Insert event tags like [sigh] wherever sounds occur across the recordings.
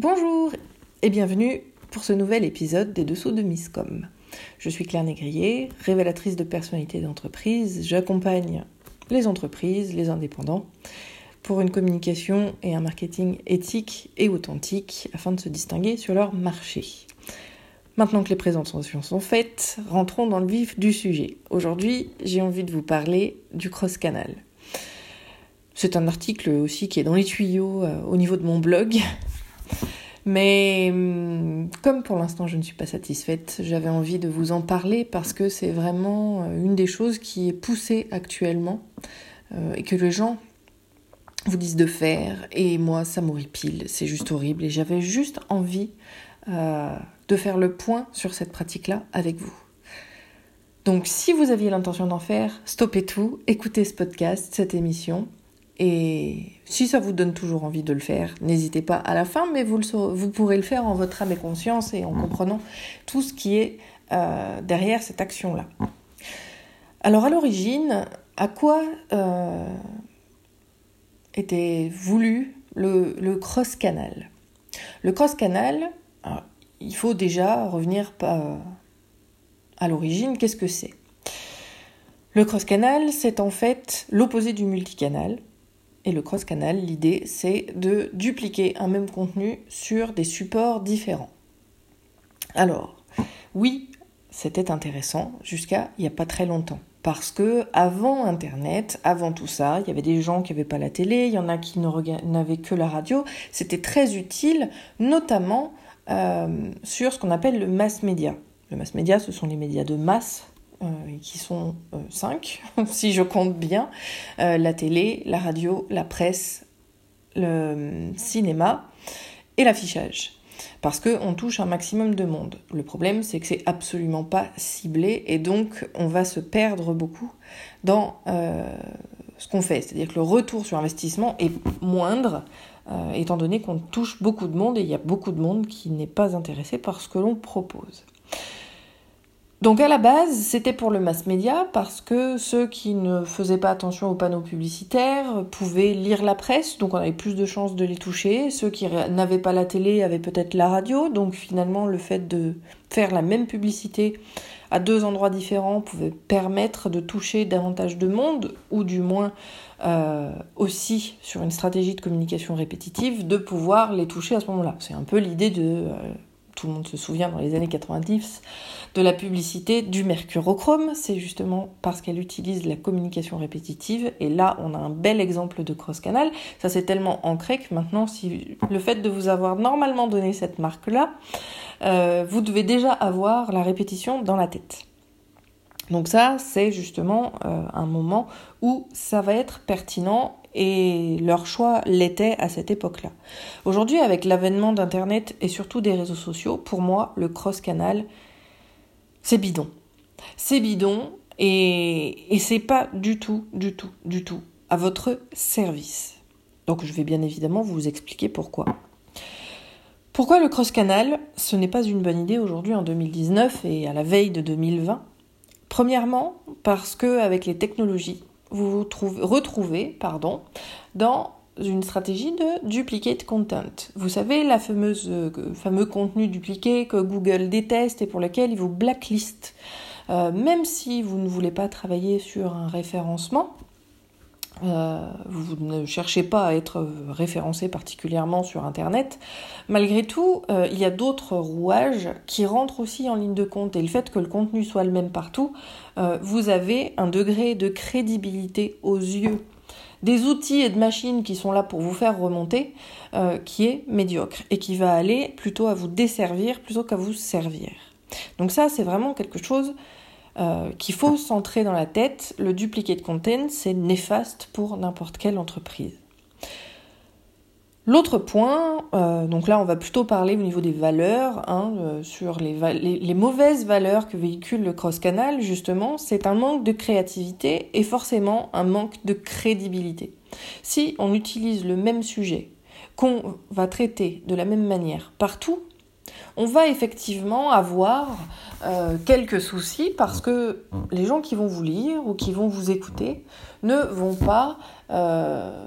Bonjour et bienvenue pour ce nouvel épisode des Dessous de Misscom. Je suis Claire Négrier, révélatrice de personnalité d'entreprise. J'accompagne les entreprises, les indépendants, pour une communication et un marketing éthique et authentique afin de se distinguer sur leur marché. Maintenant que les présentations sont faites, rentrons dans le vif du sujet. Aujourd'hui, j'ai envie de vous parler du cross-canal. C'est un article aussi qui est dans les tuyaux euh, au niveau de mon blog, mais hum, comme pour l'instant je ne suis pas satisfaite, j'avais envie de vous en parler parce que c'est vraiment euh, une des choses qui est poussée actuellement euh, et que les gens vous disent de faire. Et moi ça m'horripile, c'est juste horrible. Et j'avais juste envie euh, de faire le point sur cette pratique-là avec vous. Donc si vous aviez l'intention d'en faire, stoppez tout, écoutez ce podcast, cette émission et si ça vous donne toujours envie de le faire, n'hésitez pas à la fin, mais vous, vous, pourrez le faire en votre âme et conscience et en mmh. comprenant tout ce qui est euh, derrière cette action-là. Alors à l'origine, à quoi euh, était voulu le, cross-canal? Le cross-canal, il faut déjà revenir à l'origine, qu'est-ce que c'est? Le cross-canal, c'est en fait l'opposé du multicanal. Et le cross-canal, l'idée, c'est de dupliquer un même contenu sur des supports différents. Alors, oui, c'était intéressant jusqu'à il n'y a pas très longtemps. Parce que avant Internet, avant tout ça, il y avait des gens qui n'avaient pas la télé, il y en a qui n'avaient que la radio. C'était très utile, notamment euh, sur ce qu'on appelle le mass média. Le mass média, ce sont les médias de masse, qui sont euh, cinq, [laughs] si je compte bien, euh, la télé, la radio, la presse, le cinéma et l'affichage. Parce qu'on touche un maximum de monde. Le problème, c'est que c'est absolument pas ciblé et donc on va se perdre beaucoup dans ce qu'on fait. C'est-à-dire que le retour sur investissement est moindre, étant donné qu'on touche beaucoup de monde et il y a beaucoup de monde qui n'est pas intéressé par ce que l'on propose. Donc à la base, c'était pour le mass média parce que ceux qui ne faisaient pas attention aux panneaux publicitaires pouvaient lire la presse, donc on avait plus de chances de les toucher. Ceux qui n'avaient pas la télé avaient peut-être la radio, donc finalement le fait de faire la même publicité à deux endroits différents pouvait permettre de toucher davantage de monde, ou du moins euh, aussi sur une stratégie de communication répétitive, de pouvoir les toucher à ce moment-là. C'est un peu l'idée de... Euh, tout le monde se souvient dans les années 90 de la publicité du mercurochrome. C'est justement parce qu'elle utilise la communication répétitive. Et là, on a un bel exemple de cross-canal. Ça, c'est tellement ancré que maintenant, si le fait de vous avoir normalement donné cette marque-là, euh, vous devez déjà avoir la répétition dans la tête. Donc ça, c'est justement euh, un moment où ça va être pertinent et leur choix l'était à cette époque-là. Aujourd'hui, avec l'avènement d'Internet et surtout des réseaux sociaux, pour moi, le cross-canal, c'est bidon. C'est bidon et, c'est pas du tout, du tout, du tout à votre service. Donc je vais bien évidemment vous expliquer pourquoi. Pourquoi le cross-canal? Ce n'est pas une bonne idée aujourd'hui en 2019 et à la veille de 2020. Premièrement, parce que avec les technologies, vous retrouvez pardon, dans une stratégie de duplicate content. Vous savez, la fameuse, euh, fameux contenu dupliqué que Google déteste et pour lequel il vous blacklist. Euh, même si vous ne voulez pas travailler sur un référencement, euh, vous ne cherchez pas à être référencé particulièrement sur Internet, malgré tout, euh, il y a d'autres rouages qui rentrent aussi en ligne de compte. Et le fait que le contenu soit le même partout, euh, vous avez un degré de crédibilité aux yeux des outils et de machines qui sont là pour vous faire remonter, qui est médiocre et qui va aller plutôt à vous desservir plutôt qu'à vous servir. Donc ça, c'est vraiment quelque chose euh, qu'il faut centrer dans la tête. Le duplicate content, c'est néfaste pour n'importe quelle entreprise. L'autre point, euh, donc là on va plutôt parler au niveau des valeurs, hein, euh, sur les, les, mauvaises valeurs que véhicule le cross-canal, justement, c'est un manque de créativité et forcément un manque de crédibilité. Si on utilise le même sujet, qu'on va traiter de la même manière partout, on va effectivement avoir euh, quelques soucis parce que les gens qui vont vous lire ou qui vont vous écouter ne vont pas euh,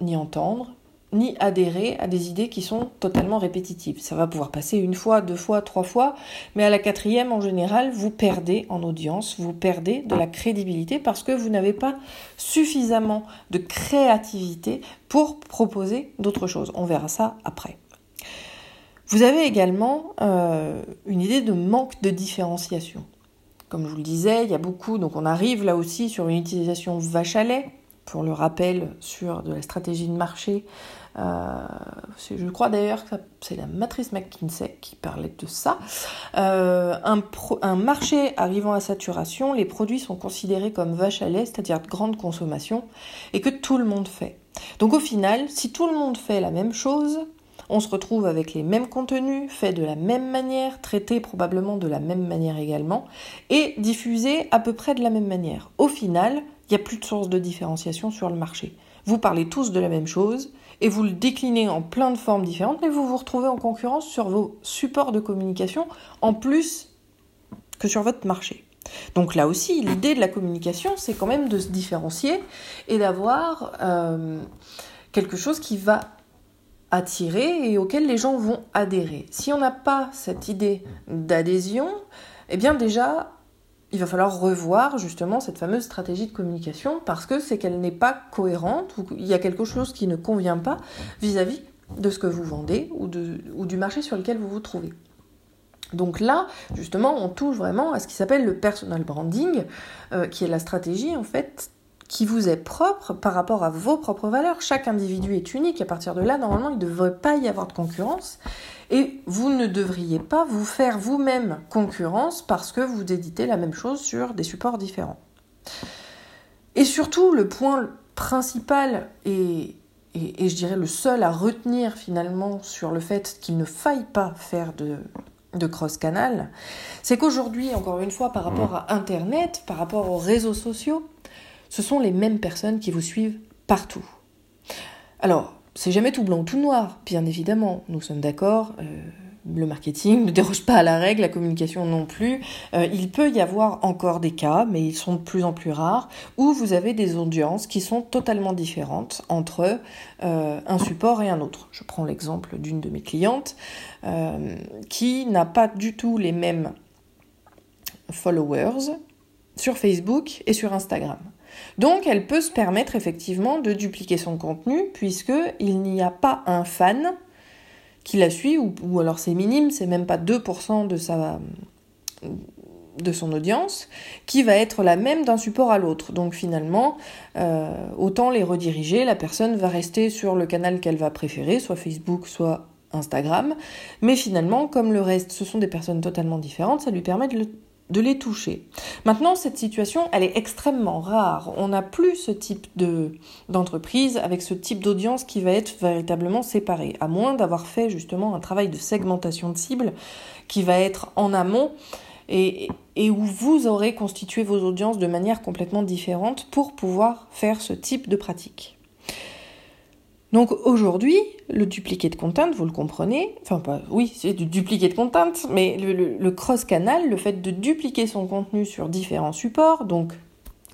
ni entendre, ni adhérer à des idées qui sont totalement répétitives. Ça va pouvoir passer une fois, deux fois, trois fois, mais à la quatrième, en général, vous perdez en audience, vous perdez de la crédibilité parce que vous n'avez pas suffisamment de créativité pour proposer d'autres choses. On verra ça après. Vous avez également euh, une idée de manque de différenciation. Comme je vous le disais, il y a beaucoup, donc on arrive là aussi sur une utilisation vache à lait, pour le rappel sur de la stratégie de marché. Euh, je crois d'ailleurs que c'est la matrice McKinsey qui parlait de ça. Euh, un, un, marché arrivant à saturation, les produits sont considérés comme vache à lait, c'est-à-dire de grande consommation, et que tout le monde fait. Donc au final, si tout le monde fait la même chose, on se retrouve avec les mêmes contenus, faits de la même manière, traités probablement de la même manière également, et diffusés à peu près de la même manière. Au final, il n'y a plus de source de différenciation sur le marché. Vous parlez tous de la même chose et vous le déclinez en plein de formes différentes, mais vous vous retrouvez en concurrence sur vos supports de communication en plus que sur votre marché. Donc là aussi, l'idée de la communication, c'est quand même de se différencier et d'avoir euh, quelque chose qui va attirer et auquel les gens vont adhérer. Si on n'a pas cette idée d'adhésion, eh bien déjà, il va falloir revoir justement cette fameuse stratégie de communication parce que c'est qu'elle n'est pas cohérente ou il y a quelque chose qui ne convient pas vis-à-vis de ce que vous vendez ou, du marché sur lequel vous vous trouvez. Donc là, justement, on touche vraiment à ce qui s'appelle le personal branding, euh, qui est la stratégie en fait qui vous est propre par rapport à vos propres valeurs. Chaque individu est unique. À partir de là, normalement, il ne devrait pas y avoir de concurrence. Et vous ne devriez pas vous faire vous-même concurrence parce que vous éditez la même chose sur des supports différents. Et surtout, le point principal et, et, je dirais le seul à retenir finalement sur le fait qu'il ne faille pas faire de, de cross-canal, c'est qu'aujourd'hui, encore une fois, par rapport à Internet, par rapport aux réseaux sociaux, ce sont les mêmes personnes qui vous suivent partout. Alors, c'est jamais tout blanc ou tout noir, bien évidemment, nous sommes d'accord. Euh, le marketing ne déroge pas à la règle, la communication non plus. Euh, il peut y avoir encore des cas, mais ils sont de plus en plus rares, où vous avez des audiences qui sont totalement différentes entre euh, un support et un autre. Je prends l'exemple d'une de mes clientes qui n'a pas du tout les mêmes followers sur Facebook et sur Instagram. Donc elle peut se permettre effectivement de dupliquer son contenu puisqu'il n'y a pas un fan qui la suit, ou, alors c'est minime, c'est même pas 2% de, sa, de son audience, qui va être la même d'un support à l'autre. Donc finalement, euh, autant les rediriger, la personne va rester sur le canal qu'elle va préférer, soit Facebook, soit Instagram, mais finalement, comme le reste, ce sont des personnes totalement différentes, ça lui permet de le de les toucher. Maintenant, cette situation, elle est extrêmement rare. On n'a plus ce type de d'entreprise avec ce type d'audience qui va être véritablement séparée, à moins d'avoir fait justement un travail de segmentation de cible qui va être en amont et, et où vous aurez constitué vos audiences de manière complètement différente pour pouvoir faire ce type de pratique. Donc aujourd'hui, le dupliqué de content, vous le comprenez, enfin pas, oui, c'est du dupliqué de content, mais le, cross-canal, le fait de dupliquer son contenu sur différents supports, donc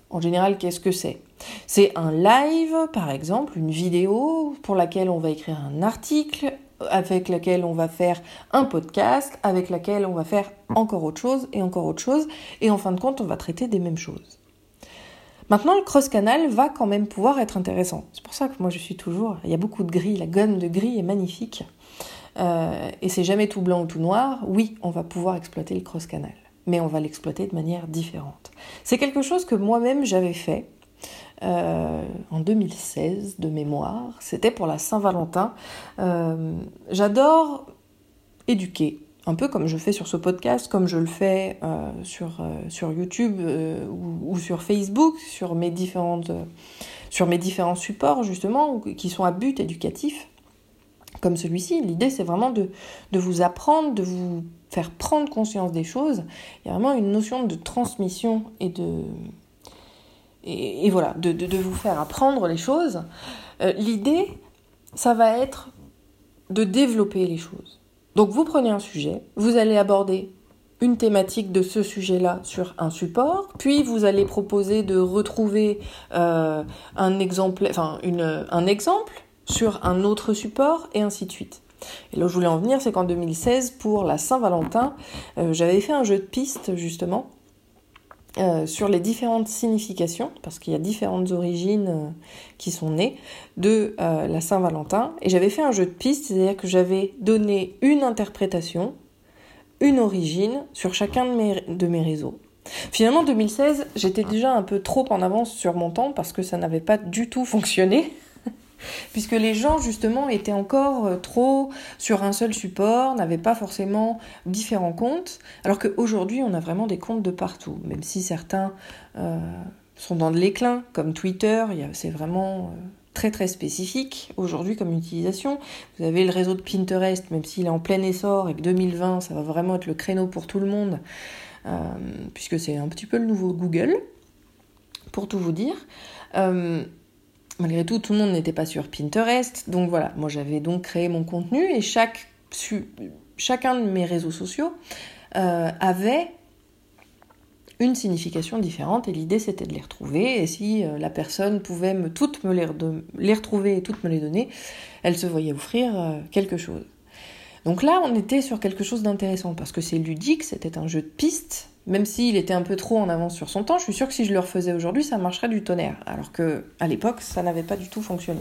en général, qu'est-ce que c'est? C'est un live, par exemple, une vidéo pour laquelle on va écrire un article, avec laquelle on va faire un podcast, avec laquelle on va faire encore autre chose et encore autre chose, et en fin de compte, on va traiter des mêmes choses. Maintenant, le cross-canal va quand même pouvoir être intéressant. C'est pour ça que moi je suis toujours. Il y a beaucoup de gris, la gomme de gris est magnifique. Euh, et c'est jamais tout blanc ou tout noir. Oui, on va pouvoir exploiter le cross-canal, mais on va l'exploiter de manière différente. C'est quelque chose que moi-même j'avais fait euh, en 2016 de mémoire. C'était pour la Saint-Valentin. Euh, j'adore éduquer un peu comme je fais sur ce podcast, comme je le fais euh, sur, euh, sur YouTube euh, ou, sur Facebook, sur mes, différents supports justement, qui sont à but éducatif, comme celui-ci. L'idée c'est vraiment de, vous apprendre, de vous faire prendre conscience des choses. Il y a vraiment une notion de transmission et de... Et, voilà, de, vous faire apprendre les choses. L'idée, ça va être de développer les choses donc vous prenez un sujet, vous allez aborder une thématique de ce sujet-là sur un support, puis vous allez proposer de retrouver euh, un exemple, sur un autre support et ainsi de suite. Et là où je voulais en venir, c'est qu'en 2016, pour la Saint-Valentin, euh, j'avais fait un jeu de pistes justement euh, sur les différentes significations, parce qu'il y a différentes origines euh, qui sont nées de la Saint-Valentin. Et j'avais fait un jeu de pistes, c'est-à-dire que j'avais donné une interprétation, une origine sur chacun de mes, de mes réseaux. Finalement, 2016, j'étais déjà un peu trop en avance sur mon temps parce que ça n'avait pas du tout fonctionné puisque les gens justement étaient encore euh, trop sur un seul support, n'avaient pas forcément différents comptes, alors qu'aujourd'hui on a vraiment des comptes de partout, même si certains euh, sont dans de l'éclin, comme Twitter, c'est vraiment euh, très très spécifique aujourd'hui comme utilisation. Vous avez le réseau de Pinterest, même s'il est en plein essor et que 2020 ça va vraiment être le créneau pour tout le monde, puisque c'est un petit peu le nouveau Google, pour tout vous dire malgré tout, tout le monde n'était pas sur Pinterest. Donc voilà, moi j'avais donc créé mon contenu et chacun de mes réseaux sociaux euh, avait une signification différente et l'idée c'était de les retrouver et si euh, la personne pouvait me, toutes me les, les, retrouver et toutes me les donner, elle se voyait offrir euh, quelque chose. Donc là on était sur quelque chose d'intéressant parce que c'est ludique, c'était un jeu de pistes même s'il était un peu trop en avance sur son temps, je suis sûre que si je le refaisais aujourd'hui, ça marcherait du tonnerre. Alors que à l'époque, ça n'avait pas du tout fonctionné.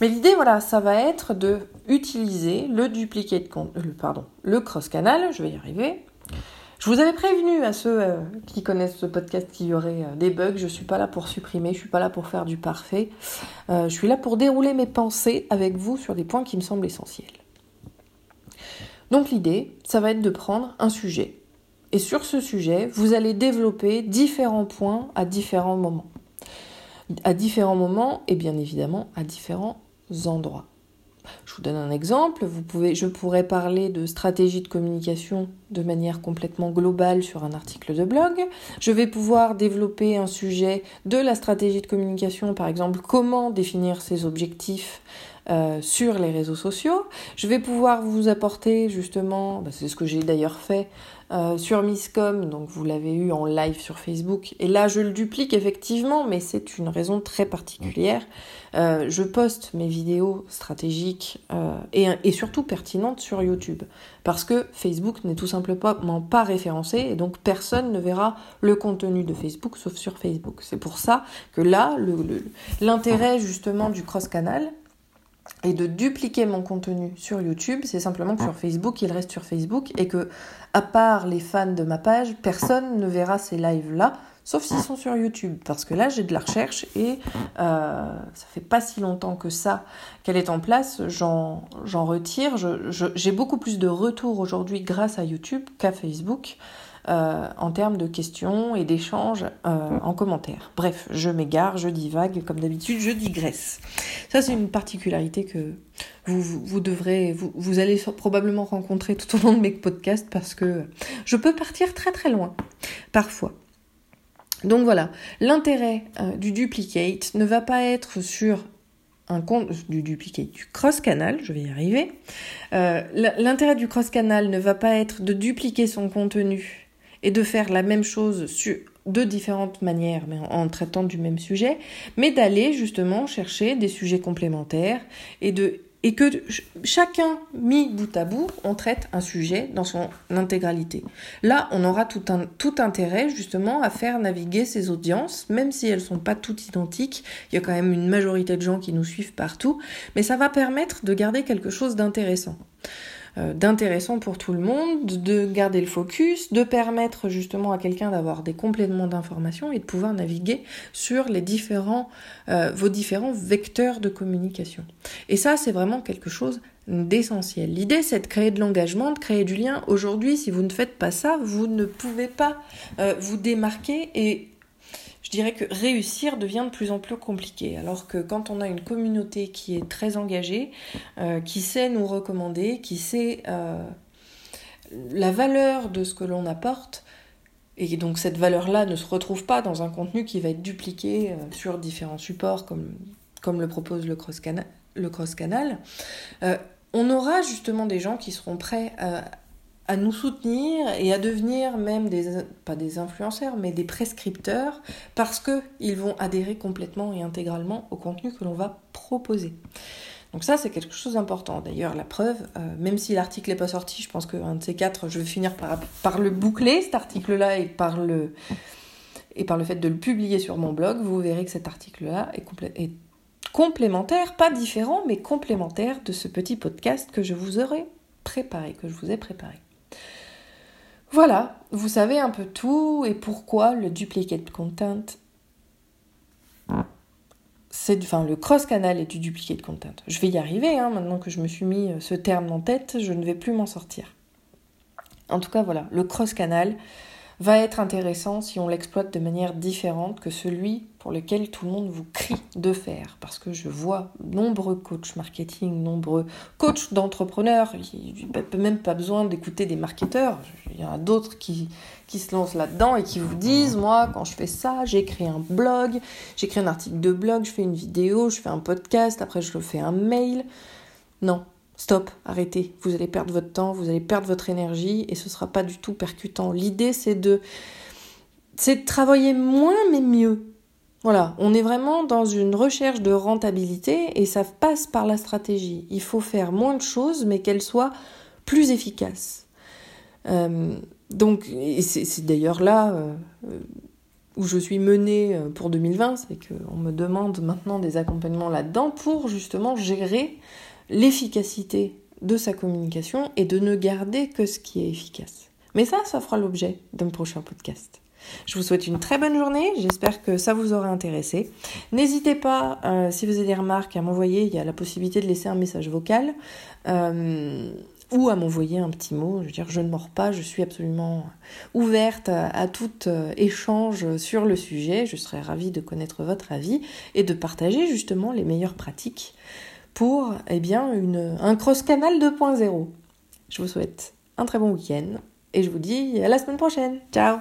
Mais l'idée, voilà, ça va être de utiliser le duplicate, le, pardon, le cross canal. Je vais y arriver. Je vous avais prévenu à ceux euh, qui connaissent ce podcast qu'il y aurait euh, des bugs. Je suis pas là pour supprimer, je suis pas là pour faire du parfait. Euh, je suis là pour dérouler mes pensées avec vous sur des points qui me semblent essentiels. Donc l'idée, ça va être de prendre un sujet et sur ce sujet, vous allez développer différents points à différents moments. À différents moments et bien évidemment à différents endroits. Je vous donne un exemple. Vous pouvez, je pourrais parler de stratégie de communication de manière complètement globale sur un article de blog. Je vais pouvoir développer un sujet de la stratégie de communication, par exemple comment définir ses objectifs euh, sur les réseaux sociaux. Je vais pouvoir vous apporter justement, bah, c'est ce que j'ai d'ailleurs fait euh, sur Misscom, donc vous l'avez eu en live sur Facebook. Et là, je le duplique effectivement, mais c'est une raison très particulière. Euh, je poste mes vidéos stratégiques et, et, surtout pertinentes sur YouTube, parce que Facebook n'est tout simplement pas référencé et donc personne ne verra le contenu de Facebook sauf sur Facebook. C'est pour ça que là, l'intérêt justement du cross-canal, et de dupliquer mon contenu sur YouTube, c'est simplement que sur Facebook, il reste sur Facebook et que, à part les fans de ma page, personne ne verra ces lives-là, sauf s'ils sont sur YouTube. Parce que là, j'ai de la recherche et euh, ça fait pas si longtemps que ça qu'elle est en place, j'en retire. J'ai beaucoup plus de retours aujourd'hui grâce à YouTube qu'à Facebook. Euh, en termes de questions et d'échanges euh, en commentaire. Bref, je m'égare, je divague, comme d'habitude, je digresse. Ça, c'est une particularité que vous, vous, devrez, vous, allez probablement rencontrer tout au long de mes podcasts parce que je peux partir très très loin, parfois. Donc voilà, l'intérêt euh, du duplicate ne va pas être sur un compte du duplicate, du cross-canal, je vais y arriver. L'intérêt du cross-canal ne va pas être de dupliquer son contenu et de faire la même chose sur, de différentes manières, mais en, traitant du même sujet, mais d'aller justement chercher des sujets complémentaires et que chacun mis bout à bout, on traite un sujet dans son intégralité. Là, on aura tout, tout intérêt justement à faire naviguer ces audiences, même si elles sont pas toutes identiques, il y a quand même une majorité de gens qui nous suivent partout, mais ça va permettre de garder quelque chose d'intéressant. Euh, d'intéressant pour tout le monde, de garder le focus, de permettre justement à quelqu'un d'avoir des compléments d'informations et de pouvoir naviguer sur les différents, euh, vos différents vecteurs de communication. Et ça, c'est vraiment quelque chose d'essentiel. L'idée, c'est de créer de l'engagement, de créer du lien. Aujourd'hui, si vous ne faites pas ça, vous ne pouvez pas euh, vous démarquer et je dirais que réussir devient de plus en plus compliqué. Alors que quand on a une communauté qui est très engagée, euh, qui sait nous recommander, qui sait euh, la valeur de ce que l'on apporte, et donc cette valeur-là ne se retrouve pas dans un contenu qui va être dupliqué euh, sur différents supports comme, le propose le cross-canal, on aura justement des gens qui seront prêts à à nous soutenir et à devenir même des, pas des influenceurs, mais des prescripteurs, parce qu'ils vont adhérer complètement et intégralement au contenu que l'on va proposer. Donc ça, c'est quelque chose d'important. D'ailleurs, la preuve, euh, même si l'article n'est pas sorti, je pense qu'un de ces quatre, je vais finir par, le boucler, cet article-là, et par le, et par le fait de le publier sur mon blog, vous verrez que cet article-là est, est complémentaire, pas différent, mais complémentaire de ce petit podcast que je vous aurais préparé, que je vous ai préparé. Voilà, vous savez un peu tout et pourquoi le duplicate content. C'est enfin le cross canal et du duplicate content. Je vais y arriver hein, maintenant que je me suis mis ce terme en tête, je ne vais plus m'en sortir. En tout cas, voilà, le cross canal, va être intéressant si on l'exploite de manière différente que celui pour lequel tout le monde vous crie de faire. Parce que je vois nombreux coachs marketing, nombreux coachs d'entrepreneurs, a même pas besoin d'écouter des marketeurs, il y en a d'autres qui, qui se lancent là-dedans et qui vous disent, moi, quand je fais ça, j'écris un blog, j'écris un article de blog, je fais une vidéo, je fais un podcast, après je fais un mail. Non, Stop, arrêtez. Vous allez perdre votre temps, vous allez perdre votre énergie et ce sera pas du tout percutant. L'idée c'est de de travailler moins mais mieux. Voilà, on est vraiment dans une recherche de rentabilité et ça passe par la stratégie. Il faut faire moins de choses mais qu'elles soient plus efficaces. Euh, donc, c'est d'ailleurs là euh, où je suis menée euh, pour 2020, c'est qu'on me demande maintenant des accompagnements là-dedans pour justement gérer l'efficacité de sa communication et de ne garder que ce qui est efficace. Mais ça, ça fera l'objet d'un prochain podcast. Je vous souhaite une très bonne journée, j'espère que ça vous aura intéressé. N'hésitez pas, euh, si vous avez des remarques, à m'envoyer, il y a la possibilité de laisser un message vocal euh, ou à m'envoyer un petit mot. Je veux dire, je ne mords pas, je suis absolument ouverte à, tout euh, échange sur le sujet. Je serais ravie de connaître votre avis et de partager justement les meilleures pratiques pour eh bien, une, un cross-canal 2.0. Je vous souhaite un très bon week-end et je vous dis à la semaine prochaine. Ciao